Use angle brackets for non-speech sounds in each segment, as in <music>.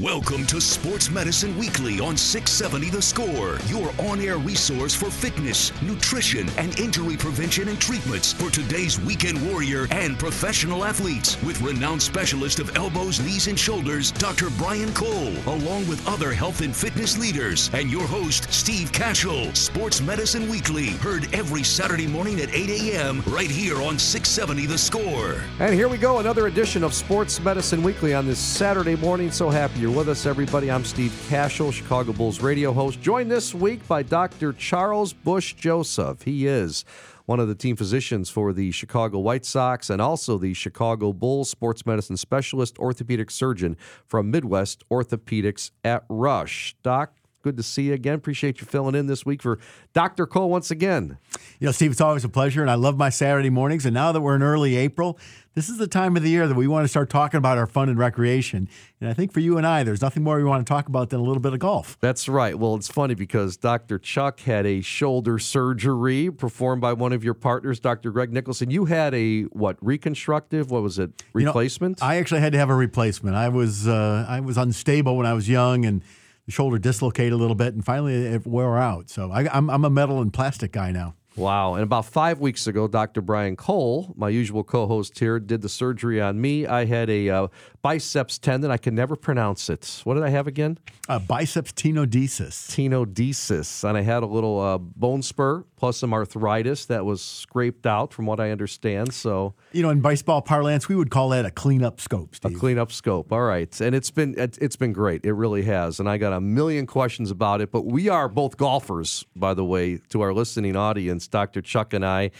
Welcome to Sports Medicine Weekly on 670 The Score, your on air resource for fitness, nutrition, and injury prevention and treatments for today's weekend warrior and professional athletes. With renowned specialist of elbows, knees, and shoulders, Dr. Brian Cole, along with other health and fitness leaders, and your host, Steve Kashul. Sports Medicine Weekly, heard every Saturday morning at 8 a.m. right here on 670 The Score. And here we go, another edition of Sports Medicine Weekly on this Saturday morning. So happy you're with us, everybody. I'm Steve Kashul, Chicago Bulls radio host, joined this week by Dr. Charles Bush Joseph. He is one of the team physicians for the Chicago White Sox and also the Chicago Bulls sports medicine specialist, orthopedic surgeon from Midwest Orthopedics at Rush. Doc, good to see you again. Appreciate you filling in this week for Dr. Cole once again. You know, Steve, it's always a pleasure, and I love my Saturday mornings. And now that we're in early April, this is the time of the year that we want to start talking about our fun and recreation. And I think for you and I, there's nothing more we want to talk about than a little bit of golf. That's right. Well, it's funny because Dr. Chuck had a shoulder surgery performed by one of your partners, Dr. Greg Nicholson. You had a what reconstructive? What was it? Replacement? You know, I actually had to have a replacement. I was uh, I was unstable when I was young and the shoulder dislocate a little bit, and finally it wore out. So I, I'm, I'm a metal and plastic guy now. Wow. And about five weeks ago, Dr. Brian Cole, my usual co host here, did the surgery on me. I had a uh, biceps tendon. I can never pronounce it. What did I have again? Uh, biceps tenodesis. Tenodesis. And I had a little uh, bone spur plus some arthritis that was scraped out, from what I understand. So, you know, in baseball parlance, we would call that a cleanup scope, Steve. A cleanup scope. All right. And it's been it's been great. It really has. And I got a million questions about it. But we are both golfers, by the way, to our listening audience, Dr. Chuck and I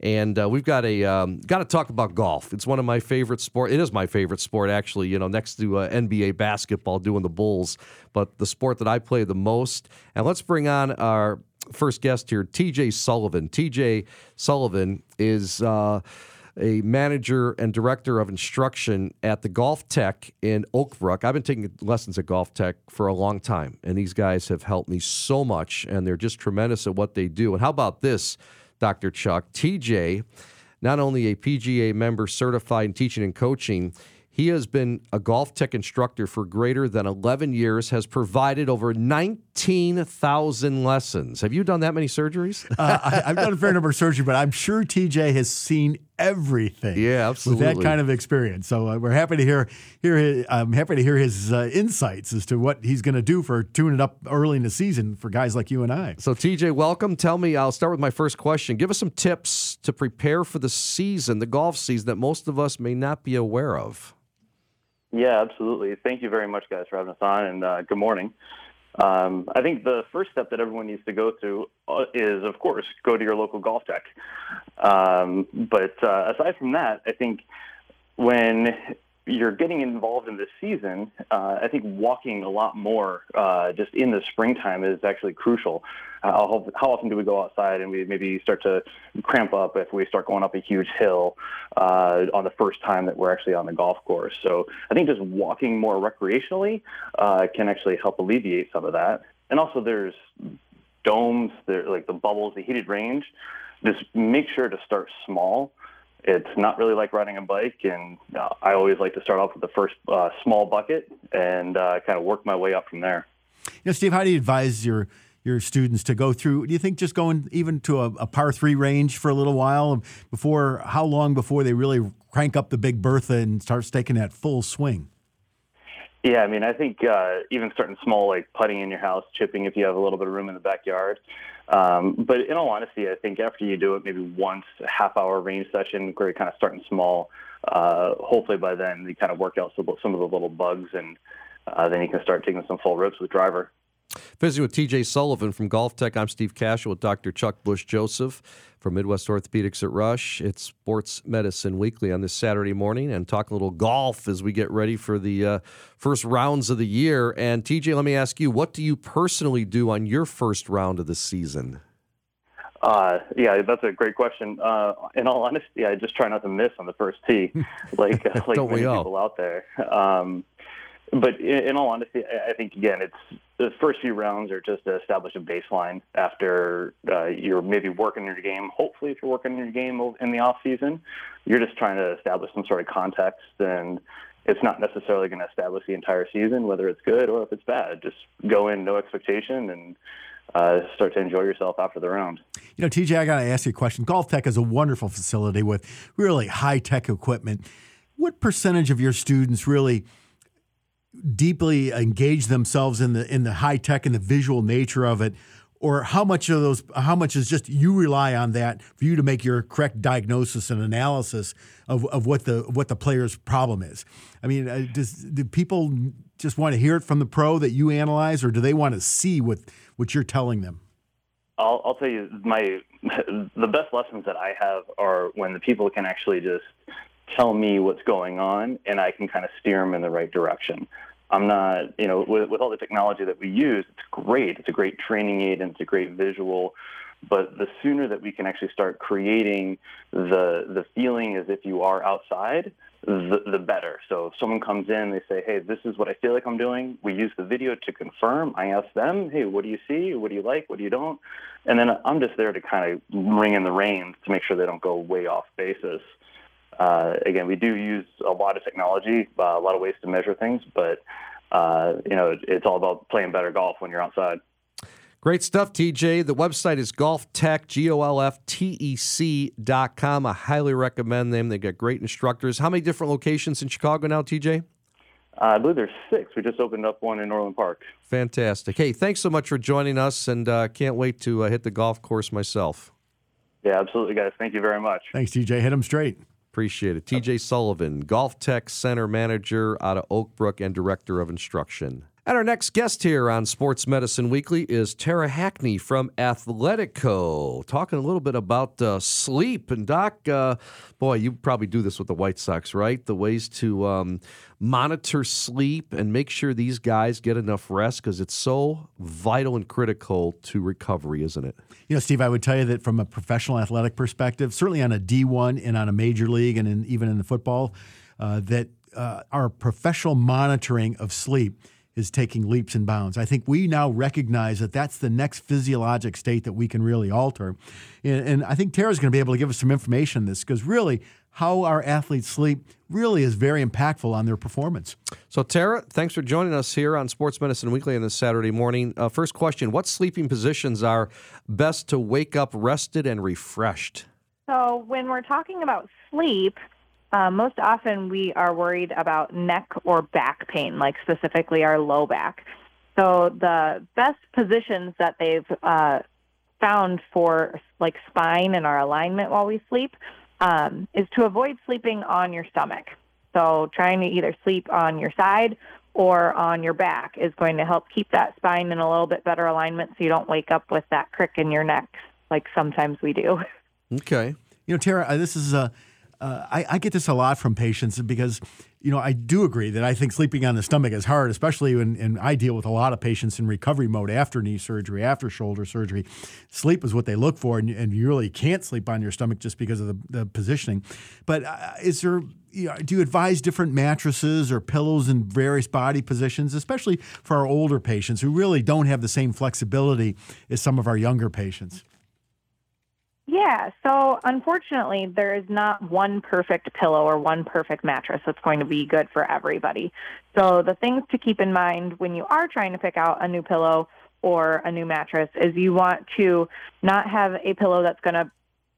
and uh, we've got a um, got to talk about golf. It's one of my favorite sport. It is my favorite sport, actually. You know, next to uh, NBA basketball, doing the Bulls, but the sport that I play the most. And let's bring on our first guest here, TJ Sullivan. TJ Sullivan is. Uh, a manager and director of instruction at the GolfTec in Oak Brook. I've been taking lessons at GolfTec for a long time, and these guys have helped me so much, and they're just tremendous at what they do. And how about this? Dr. Chuck. TJ, not only a PGA member certified in teaching and coaching, he has been a golftec instructor for greater than 11 years, has provided over 19,000 lessons. Have you done that many surgeries? uh, I, have done a fair number of surgery, but I'm sure TJ has seen everything. Yeah, absolutely. With that kind of experience. So uh, we're happy to hear, hear his, I'm happy to hear his uh, insights as to what he's going to do for tuning up early in the season for guys like you and I. So, TJ, welcome. Tell me, I'll start with my first question. Give us some tips to prepare for the season, the golf season, that most of us may not be aware of. Yeah, absolutely. Thank you very much, guys, for having us on, and uh, good morning. Um, I think the first step that everyone needs to go through uh, is, of course, go to your local golftec. Um, but uh, aside from that, I think when you're getting involved in this season, uh, I think walking a lot more uh, just in the springtime is actually crucial. Uh, how, often do we go outside and we maybe start to cramp up if we start going up a huge hill uh, on the first time that we're actually on the golf course? So I think just walking more recreationally uh, can actually help alleviate some of that. And also, there's domes, there like the bubbles, the heated range. Just make sure to start small it's not really like riding a bike, and uh, I always like to start off with the first uh, small bucket and uh, kind of work my way up from there. You know, Steve, how do you advise your your students to go through? Do you think just going even to a, a par three range for a little while before? How long before they really crank up the big Bertha and start taking that full swing? Yeah, I mean, I think uh, even starting small, like putting in your house, chipping if you have a little bit of room in the backyard. Um, but in all honesty, I think after you do it maybe once, a half hour range session where you're kind of starting small, uh, hopefully by then you kind of work out some of the little bugs and uh, then you can start taking some full rips with driver. Visiting with TJ Sullivan from GolfTec, I'm Steve Kashul with Dr. Chuck Bush Joseph from Midwest Orthopedics at Rush. It's Sports Medicine Weekly on this Saturday morning and talk a little golf as we get ready for the uh, first rounds of the year. And TJ, let me ask you, what do you personally do on your first round of the season? Uh, yeah, that's a great question. Uh, in all honesty, I just try not to miss on the first tee, <laughs> like like many people out there. Um, but in, in, all honesty, I think again, it's the first few rounds are just to establish a baseline after uh, you're maybe working your game. Hopefully, if you're working your game in the off season, you're just trying to establish some sort of context and it's not necessarily going to establish the entire season, whether it's good or if it's bad. Just go in no expectation and uh, start to enjoy yourself after the round. You know, TJ, I got to ask you a question. GolfTec is a wonderful facility with really high tech equipment. What percentage of your students really deeply engage themselves in the in the high tech and the visual nature of it? Or how much of those? How much is just you rely on that for you to make your correct diagnosis and analysis of, of what the what the player's problem is? I mean, uh, does do people just want to hear it from the pro that you analyze, or do they want to see what what you're telling them? I'll, I'll tell you my <laughs> the best lessons that I have are when the people can actually just tell me what's going on and I can kind of steer them in the right direction. I'm not, you know, with, with all the technology that we use, it's great. It's a great training aid and it's a great visual. But the sooner that we can actually start creating the the feeling as if you are outside, the, the better. So if someone comes in, they say, hey, this is what I feel like I'm doing. We use the video to confirm. I ask them, hey, what do you see? What do you like? What do you don't? And then I'm just there to kind of ring in the reins to make sure they don't go way off basis. Uh, again, we do use a lot of technology, uh, a lot of ways to measure things, but uh, you know, it's all about playing better golf when you're outside. Great stuff, TJ. The website is golftec, G O L F T E C dot com. I highly recommend them. They've got great instructors. How many different locations in Chicago now, TJ? Uh, I believe there's six. We just opened up one in Orland Park. Fantastic. Hey, thanks so much for joining us, and uh, can't wait to uh, hit the golf course myself. Yeah, absolutely, guys. Thank you very much. Thanks, TJ. Hit them straight. Appreciate it. TJ Sullivan, GolfTec Center Manager out of Oak Brook and Director of Instruction. And our next guest here on Sports Medicine Weekly is Tara Hackney from Athletico, talking a little bit about uh, sleep. And Doc, uh, boy, you probably do this with the White Sox, right? The ways to um, monitor sleep and make sure these guys get enough rest because it's so vital and critical to recovery, isn't it? You know, Steve, I would tell you that from a professional athletic perspective, certainly on a D1 and on a major league and in, even in the football, uh, that uh, our professional monitoring of sleep – is taking leaps and bounds. I think we now recognize that that's the next physiologic state that we can really alter. And, and I think Tara's going to be able to give us some information on this because really, how our athletes sleep really is very impactful on their performance. So, Tara, thanks for joining us here on Sports Medicine Weekly on this Saturday morning. Uh, first question What sleeping positions are best to wake up rested and refreshed? So, when we're talking about sleep, uh, most often we are worried about neck or back pain, like specifically our low back. So the best positions that they've uh, found for like spine and our alignment while we sleep um, is to avoid sleeping on your stomach. So trying to either sleep on your side or on your back is going to help keep that spine in a little bit better alignment so you don't wake up with that crick in your neck like sometimes we do. <laughs> Okay. You know, Tara, uh, this is a uh, I, I, get this a lot from patients because, you know, I do agree that I think sleeping on the stomach is hard, especially when and I deal with a lot of patients in recovery mode after knee surgery, after shoulder surgery. Sleep is what they look for, and, and you really can't sleep on your stomach just because of the, the positioning. But uh, is there, you know, do you advise different mattresses or pillows in various body positions, especially for our older patients who really don't have the same flexibility as some of our younger patients? Yeah, so unfortunately, there is not one perfect pillow or one perfect mattress that's going to be good for everybody. So, the things to keep in mind when you are trying to pick out a new pillow or a new mattress is you want to not have a pillow that's going to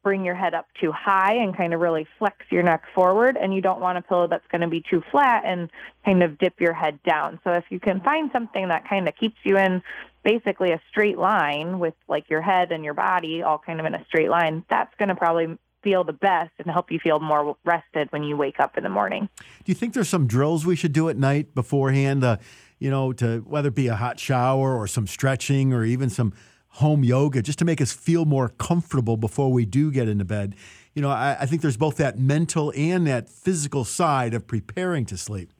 bring your head up too high and kind of really flex your neck forward and you don't want a pillow that's going to be too flat and kind of dip your head down. So if you can find something that kind of keeps you in basically a straight line with like your head and your body all kind of in a straight line, that's going to probably feel the best and help you feel more rested when you wake up in the morning. Do you think there's some drills we should do at night beforehand? Uh, you know, to whether it be a hot shower or some stretching or even some home yoga, just to make us feel more comfortable before we do get into bed. You know, I, I think there's both that mental and that physical side of preparing to sleep.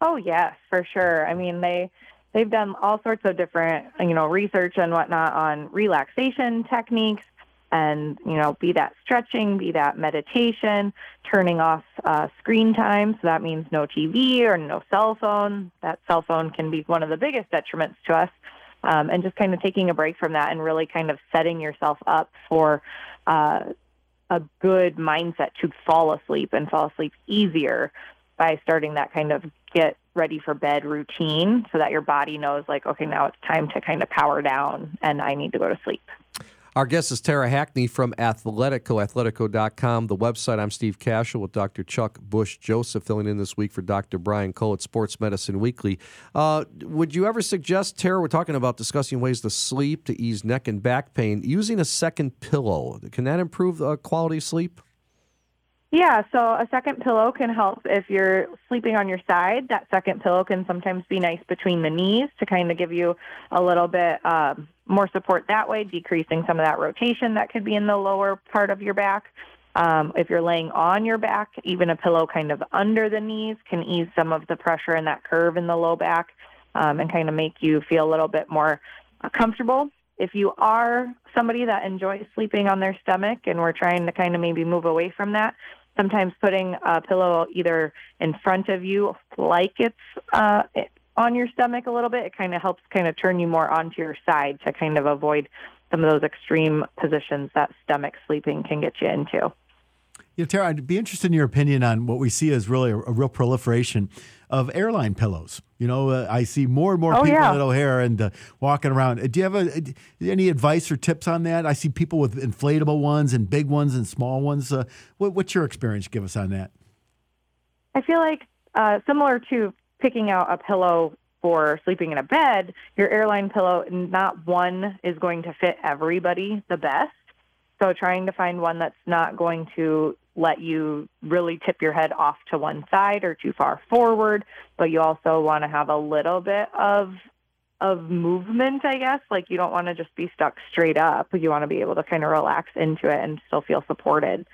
Oh yes, for sure. I mean, they they've done all sorts of different, you know, research and whatnot on relaxation techniques and, you know, be that stretching, be that meditation, turning off uh, screen time. So that means no TV or no cell phone. That cell phone can be one of the biggest detriments to us. Um, and just kind of taking a break from that and really kind of setting yourself up for uh, a good mindset to fall asleep and fall asleep easier by starting that kind of get ready for bed routine so that your body knows, like, okay, now it's time to kind of power down and I need to go to sleep. Our guest is Tara Hackney from Athletico, athletico.com, the website. I'm Steve Kashul with Dr. Chuck Bush Joseph, filling in this week for Dr. Brian Cole at Sports Medicine Weekly. Uh, would you ever suggest, Tara, we're talking about discussing ways to sleep to ease neck and back pain, using a second pillow? Can that improve uh, quality of sleep? Yeah, so a second pillow can help if you're sleeping on your side. That second pillow can sometimes be nice between the knees to kind of give you a little bit um, more support that way, decreasing some of that rotation that could be in the lower part of your back. Um, if you're laying on your back, even a pillow kind of under the knees can ease some of the pressure in that curve in the low back um, and kind of make you feel a little bit more uh, comfortable if you are somebody that enjoys sleeping on their stomach and we're trying to kind of maybe move away from that, sometimes putting a pillow either in front of you like it's uh, on your stomach a little bit, it kind of helps kind of turn you more onto your side to kind of avoid some of those extreme positions that stomach sleeping can get you into. You know, Tara, I'd be interested in your opinion on what we see as really a, a real proliferation of airline pillows. You know, uh, I see more and more oh, people yeah. at O'Hare and uh, walking around. Uh, do you have a, any advice or tips on that? I see people with inflatable ones and big ones and small ones. Uh, what, what's your experience? Give us on that. I feel like uh, similar to picking out a pillow for sleeping in a bed, your airline pillow, not one is going to fit everybody the best. So trying to find one that's not going to let you really tip your head off to one side or too far forward, but you also want to have a little bit of of movement, I guess. Like you don't want to just be stuck straight up. You want to be able to kind of relax into it and still feel supported.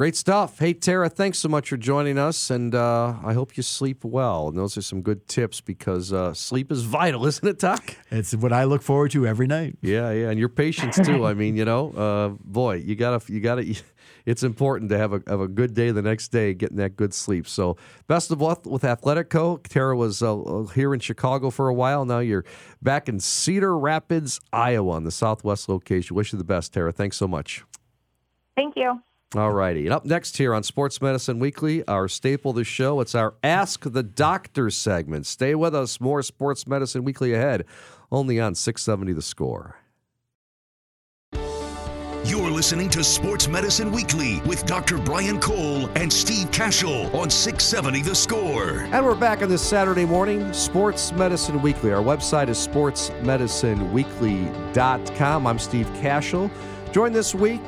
Great stuff. Hey, Tara, thanks so much for joining us, and uh, I hope you sleep well. And those are some good tips because uh, sleep is vital, <laughs> isn't it, Doc? It's what I look forward to every night. Yeah, yeah, and your patience too. I mean, you know, uh, boy, you gotta, you gotta. <laughs> It's important to have a have a good day the next day, getting that good sleep. So, best of luck with Athletico. Tara was uh, here in Chicago for a while. Now you're back in Cedar Rapids, Iowa, on the Southwest location. Wish you the best, Tara. Thanks so much. Thank you. All righty. And up next here on Sports Medicine Weekly, our staple of the show, it's our Ask the Doctor segment. Stay with us. More Sports Medicine Weekly ahead, only on 670 The Score. You're listening to Sports Medicine Weekly with Dr. Brian Cole and Steve Kashul on 670 The Score. And we're back on this Saturday morning, Sports Medicine Weekly. Our website is sportsmedicineweekly.com. I'm Steve Kashul. Joined this week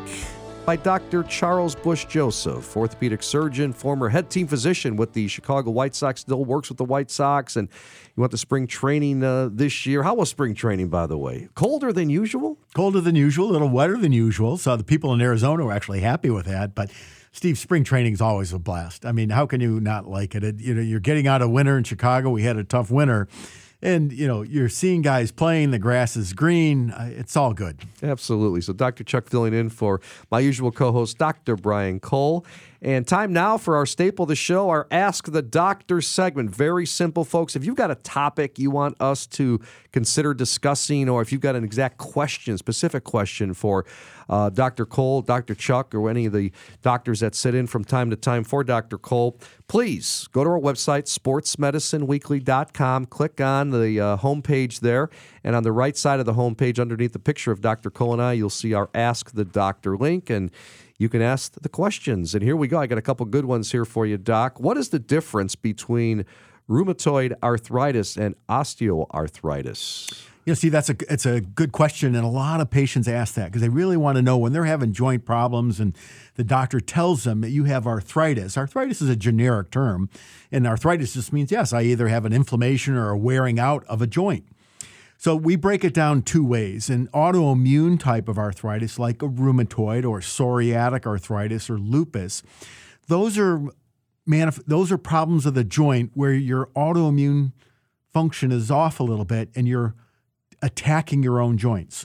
by Dr. Charles Bush Joseph, orthopedic surgeon, former head team physician with the Chicago White Sox, still works with the White Sox, and you went to spring training uh, this year. How was spring training, by the way? Colder than usual? Colder than usual, a little wetter than usual. So the people in Arizona were actually happy with that, but. Steve, spring training is always a blast. I mean, how can you not like it? it? You know, you're getting out of winter in Chicago. We had a tough winter, and you know you're seeing guys playing the grass is green uh, it's all good. Absolutely. So dr chuck filling in for my usual co-host dr brian cole and time now for our staple of the show, our Ask the Doctor segment. Very simple, folks. If you've got a topic you want us to consider discussing, or if you've got an exact question, specific question for uh, Dr. Cole, Dr. Chuck, or any of the doctors that sit in from time to time for Dr. Cole, please go to our website, sportsmedicineweekly.com. Click on the uh, homepage there, and on the right side of the homepage, underneath the picture of Dr. Cole and I, you'll see our Ask the Doctor link. And you can ask the questions. And here we go. I got a couple good ones here for you, Doc. What is the difference between rheumatoid arthritis and osteoarthritis? You know, see, that's a it's a good question, and a lot of patients ask that because they really want to know when they're having joint problems, and the doctor tells them that you have arthritis. Arthritis is a generic term, and arthritis just means yes, I either have an inflammation or a wearing out of a joint. So we break it down two ways. An autoimmune type of arthritis, like a rheumatoid or psoriatic arthritis or lupus, those are manif- those are problems of the joint where your autoimmune function is off a little bit and you're attacking your own joints.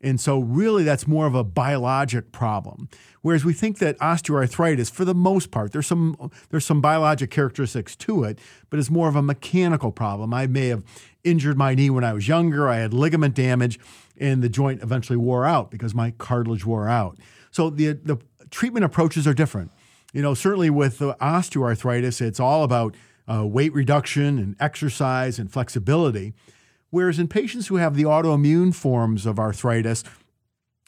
And so, really, that's more of a biologic problem. Whereas we think that osteoarthritis, for the most part, there's some there's some biologic characteristics to it, but it's more of a mechanical problem. I may have injured my knee when I was younger. I had ligament damage, and the joint eventually wore out because my cartilage wore out. So the the treatment approaches are different. You know, certainly with osteoarthritis, it's all about uh, weight reduction and exercise and flexibility. Whereas in patients who have the autoimmune forms of arthritis,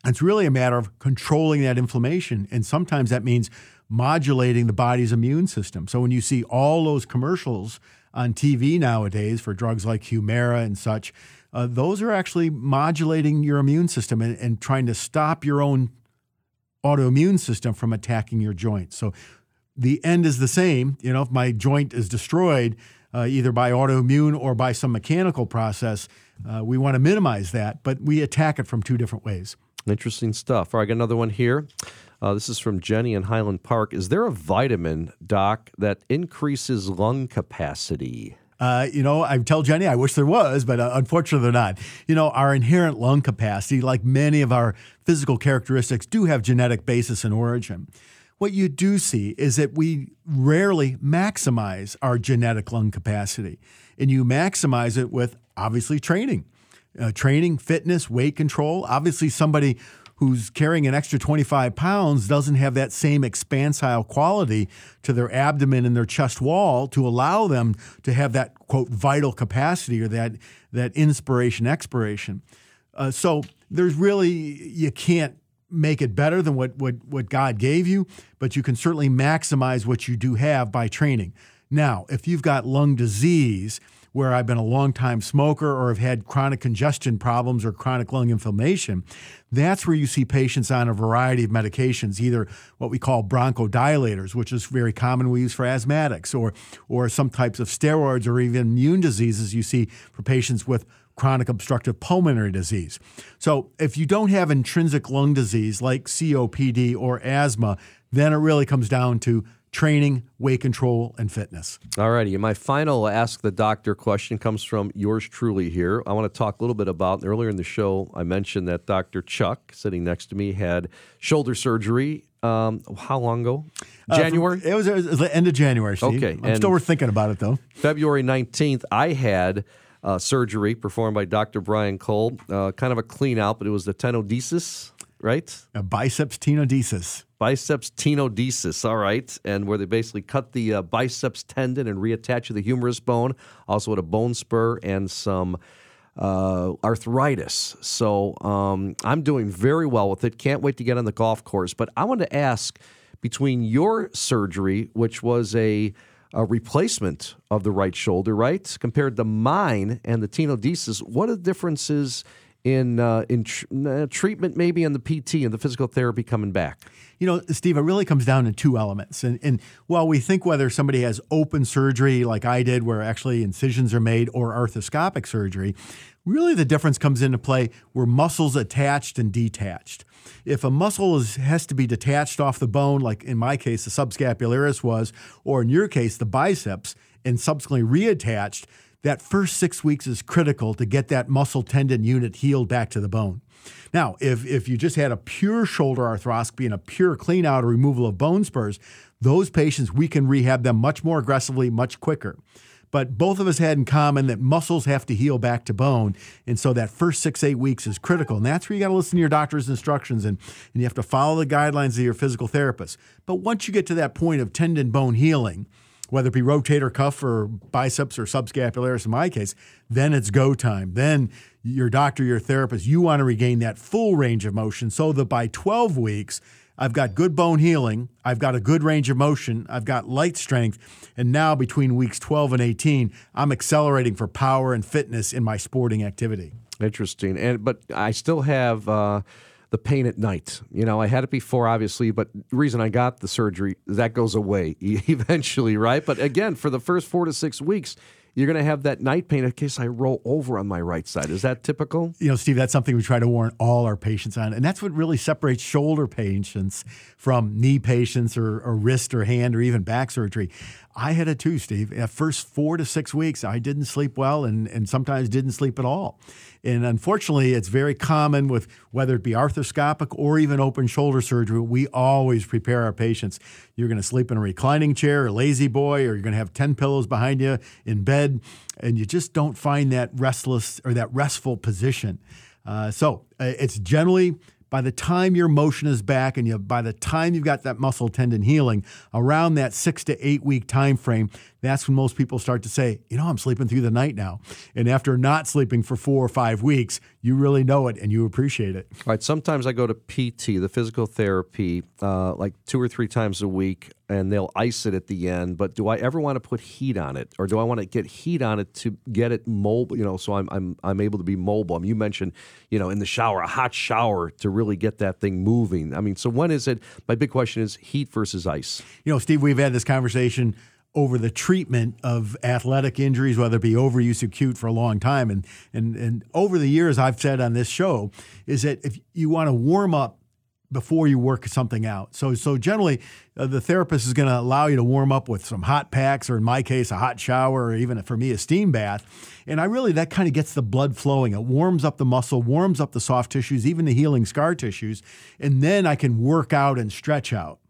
it's really a matter of controlling that inflammation. And sometimes that means modulating the body's immune system. So when you see all those commercials on TV nowadays for drugs like Humira and such, uh, those are actually modulating your immune system and, and trying to stop your own autoimmune system from attacking your joints. So the end is the same. You know, if my joint is destroyed, uh, either by autoimmune or by some mechanical process, uh, we want to minimize that, but we attack it from two different ways. Interesting stuff. All right, I got another one here. Uh, this is from Jenny in Highland Park. Is there a vitamin, Doc, that increases lung capacity? Uh, you know, I tell Jenny, I wish there was, but uh, unfortunately, they're not. You know, our inherent lung capacity, like many of our physical characteristics, do have genetic basis and origin. What you do see is that we rarely maximize our genetic lung capacity, and you maximize it with obviously training, uh, training, fitness, weight control. Obviously, somebody who's carrying an extra 25 pounds doesn't have that same expansile quality to their abdomen and their chest wall to allow them to have that quote vital capacity or that that inspiration expiration. Uh, so there's really you can't make it better than what, what what God gave you, but you can certainly maximize what you do have by training. Now, if you've got lung disease, where I've been a long time smoker or have had chronic congestion problems or chronic lung inflammation, that's where you see patients on a variety of medications, either what we call bronchodilators, which is very common we use for asthmatics, or, or some types of steroids or even immune diseases you see for patients with chronic obstructive pulmonary disease. So, if you don't have intrinsic lung disease like COPD or asthma, then it really comes down to training, weight control, and fitness. All righty. And my final Ask the Doctor question comes from yours truly here. I want to talk a little bit about earlier in the show, I mentioned that Dr. Chuck, sitting next to me, had shoulder surgery. Um, how long ago? January? Uh, it, was, it, was, the end of January, Steve. Okay. I'm still thinking about it, though. February 19th, I had. Uh, surgery performed by Dr. Brian Cole. Uh, kind of a clean out, but it was the tenodesis, right? A biceps tenodesis biceps tenodesis. All right, and where they basically cut the uh, biceps tendon and reattach to the humerus bone. Also, with a bone spur and some uh, arthritis. So um, I'm doing very well with it. Can't wait to get on the golf course. But I want to ask between your surgery, which was a a replacement of the right shoulder, right? Compared to mine and the tenodesis, what are the differences in uh, in tr- uh, treatment, maybe in the PT and the physical therapy coming back? You know, Steve, it really comes down to two elements. And, and while we think whether somebody has open surgery like I did, where actually incisions are made, or arthroscopic surgery, really the difference comes into play where muscles attached and detached. If a muscle is, has to be detached off the bone, like in my case the subscapularis was, or in your case the biceps, and subsequently reattached, that first six weeks is critical to get that muscle tendon unit healed back to the bone. Now, if, if you just had a pure shoulder arthroscopy and a pure clean out or removal of bone spurs, those patients, we can rehab them much more aggressively, much quicker. But both of us had in common that muscles have to heal back to bone. And so that first six, eight weeks is critical. And that's where you got to listen to your doctor's instructions and, and you have to follow the guidelines of your physical therapist. But once you get to that point of tendon bone healing, whether it be rotator cuff or biceps or subscapularis in my case, then it's go time. Then your doctor, your therapist, you want to regain that full range of motion so that by 12 weeks, I've got good bone healing, I've got a good range of motion, I've got light strength, and now between weeks 12 and 18, I'm accelerating for power and fitness in my sporting activity. Interesting. And but I still have uh, the pain at night. You know, I had it before, obviously, but the reason I got the surgery, that goes away <laughs> eventually, right? But again, for the first four to six weeks, you're going to have that night pain in case I roll over on my right side. Is that typical? You know, Steve, that's something we try to warn all our patients on. And that's what really separates shoulder patients from knee patients or, or wrist or hand or even back surgery. I had it too, Steve. At first four to six weeks, I didn't sleep well and, and sometimes didn't sleep at all. And unfortunately, it's very common with whether it be arthroscopic or even open shoulder surgery. We always prepare our patients. You're going to sleep in a reclining chair, a lazy boy, or you're going to have 10 pillows behind you in bed, and you just don't find that restless or that restful position. Uh, so uh, it's generally by the time your motion is back and you by the time you've got that muscle tendon healing around that six to eight week time frame that's when most people start to say you know i'm sleeping through the night now and after not sleeping for four or five weeks you really know it and you appreciate it all right sometimes i go to pt the physical therapy uh, like two or three times a week and they'll ice it at the end but do i ever want to put heat on it or do i want to get heat on it to get it mobile you know so i'm i'm, I'm able to be mobile I mean, you mentioned you know in the shower a hot shower to really get that thing moving. I mean, so when is it? My big question is heat versus ice. You know, Steve, we've had this conversation over the treatment of athletic injuries, whether it be overuse acute for a long time. And, and, and over the years, I've said on this show is that if you want to warm up before you work something out. So, so generally, uh, the therapist is going to allow you to warm up with some hot packs, or in my case, a hot shower, or even for me, a steam bath. And I really, that kind of gets the blood flowing. It warms up the muscle, warms up the soft tissues, even the healing scar tissues. And then I can work out and stretch out.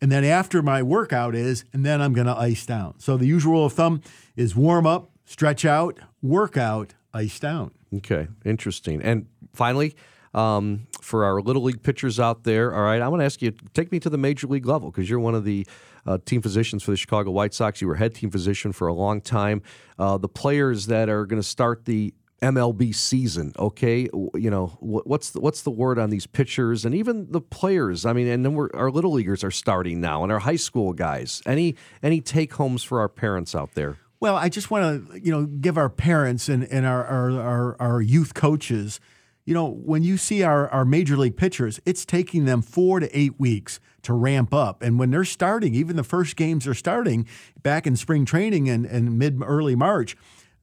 And then after my workout is, and then I'm going to ice down. So the usual rule of thumb is warm up, stretch out, workout, ice down. Okay, interesting. And finally, um, for our little league pitchers out there. All right, I want to ask you, take me to the major league level because you're one of the uh, team physicians for the Chicago White Sox. You were head team physician for a long time. Uh, the players that are going to start the MLB season. Okay, you know what's the, what's the word on these pitchers and even the players. I mean, and then we're, our little leaguers are starting now, and our high school guys. Any any take homes for our parents out there? Well, I just want to you know give our parents and and our our, our, our youth coaches you know, when you see our, our major league pitchers, it's taking them four to eight weeks to ramp up. And when they're starting, even the first games are starting back in spring training and, and mid early March,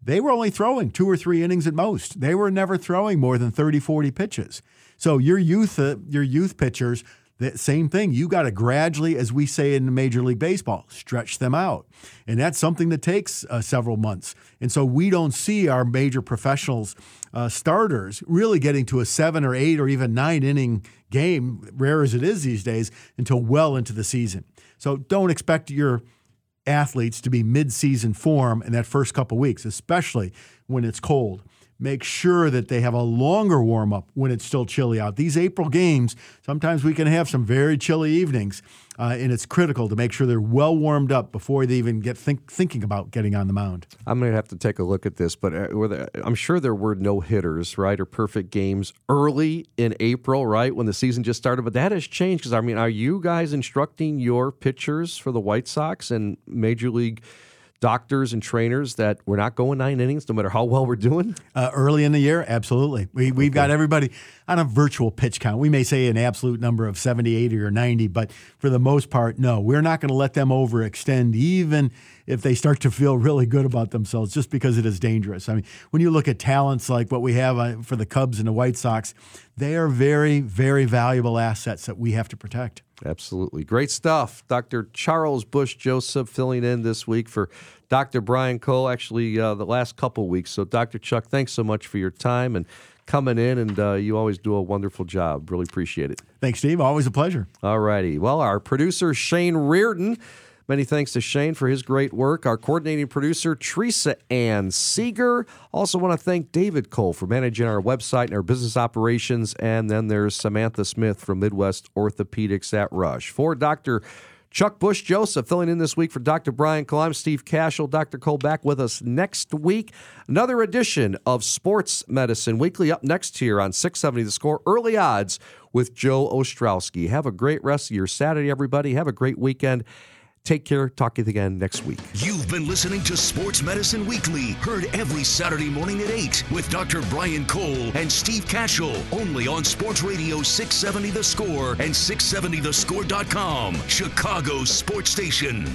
they were only throwing two or three innings at most. They were never throwing more than 30, 40 pitches. So your youth, uh, your youth pitchers, the same thing. You got to gradually, as we say in Major League Baseball, stretch them out. And that's something that takes uh, several months. And so we don't see our major professionals, uh, starters, really getting to a seven or eight or even nine inning game, rare as it is these days, until well into the season. So don't expect your athletes to be mid season form in that first couple weeks, especially when it's cold make sure that they have a longer warm up when it's still chilly out. These April games, sometimes we can have some very chilly evenings, uh, and it's critical to make sure they're well warmed up before they even get think, thinking about getting on the mound. I'm going to have to take a look at this, but uh, I'm sure there were no hitters, right, or perfect games early in April, right, when the season just started. But that has changed because I mean, are you guys instructing your pitchers for the White Sox and Major League? Doctors and trainers that we're not going nine innings no matter how well we're doing? Uh, early in the year, absolutely. We, we've okay. got everybody on a virtual pitch count. We may say an absolute number of 70, 80, or 90, but for the most part, no. We're not going to let them overextend, even if they start to feel really good about themselves, just because it is dangerous. I mean, when you look at talents like what we have uh, for the Cubs and the White Sox, they are very, very valuable assets that we have to protect. Absolutely. Great stuff. Dr. Charles Bush Joseph filling in this week for Dr. Brian Cole, actually, uh, the last couple weeks. So, Dr. Chuck, thanks so much for your time and coming in, and uh, you always do a wonderful job. Really appreciate it. Thanks, Steve. Always a pleasure. All righty. Well, our producer, Shane Reardon. Many thanks to Shane for his great work. Our coordinating producer, Teresa Ann Seeger. Also want to thank David Cole for managing our website and our business operations. And then there's Samantha Smith from Midwest Orthopedics at Rush. For Dr. Chuck Bush Joseph filling in this week for Dr. Brian Cole. I'm Steve Kashul. Dr. Cole back with us next week. Another edition of Sports Medicine Weekly up next here on 670 The Score. Early odds with Joe Ostrowski. Have a great rest of your Saturday, everybody. Have a great weekend. Take care. Talk to you again next week. You've been listening to Sports Medicine Weekly, heard every Saturday morning at 8 with Dr. Brian Cole and Steve Kashul, only on Sports Radio 670 The Score and 670thescore.com, Chicago Sports Station.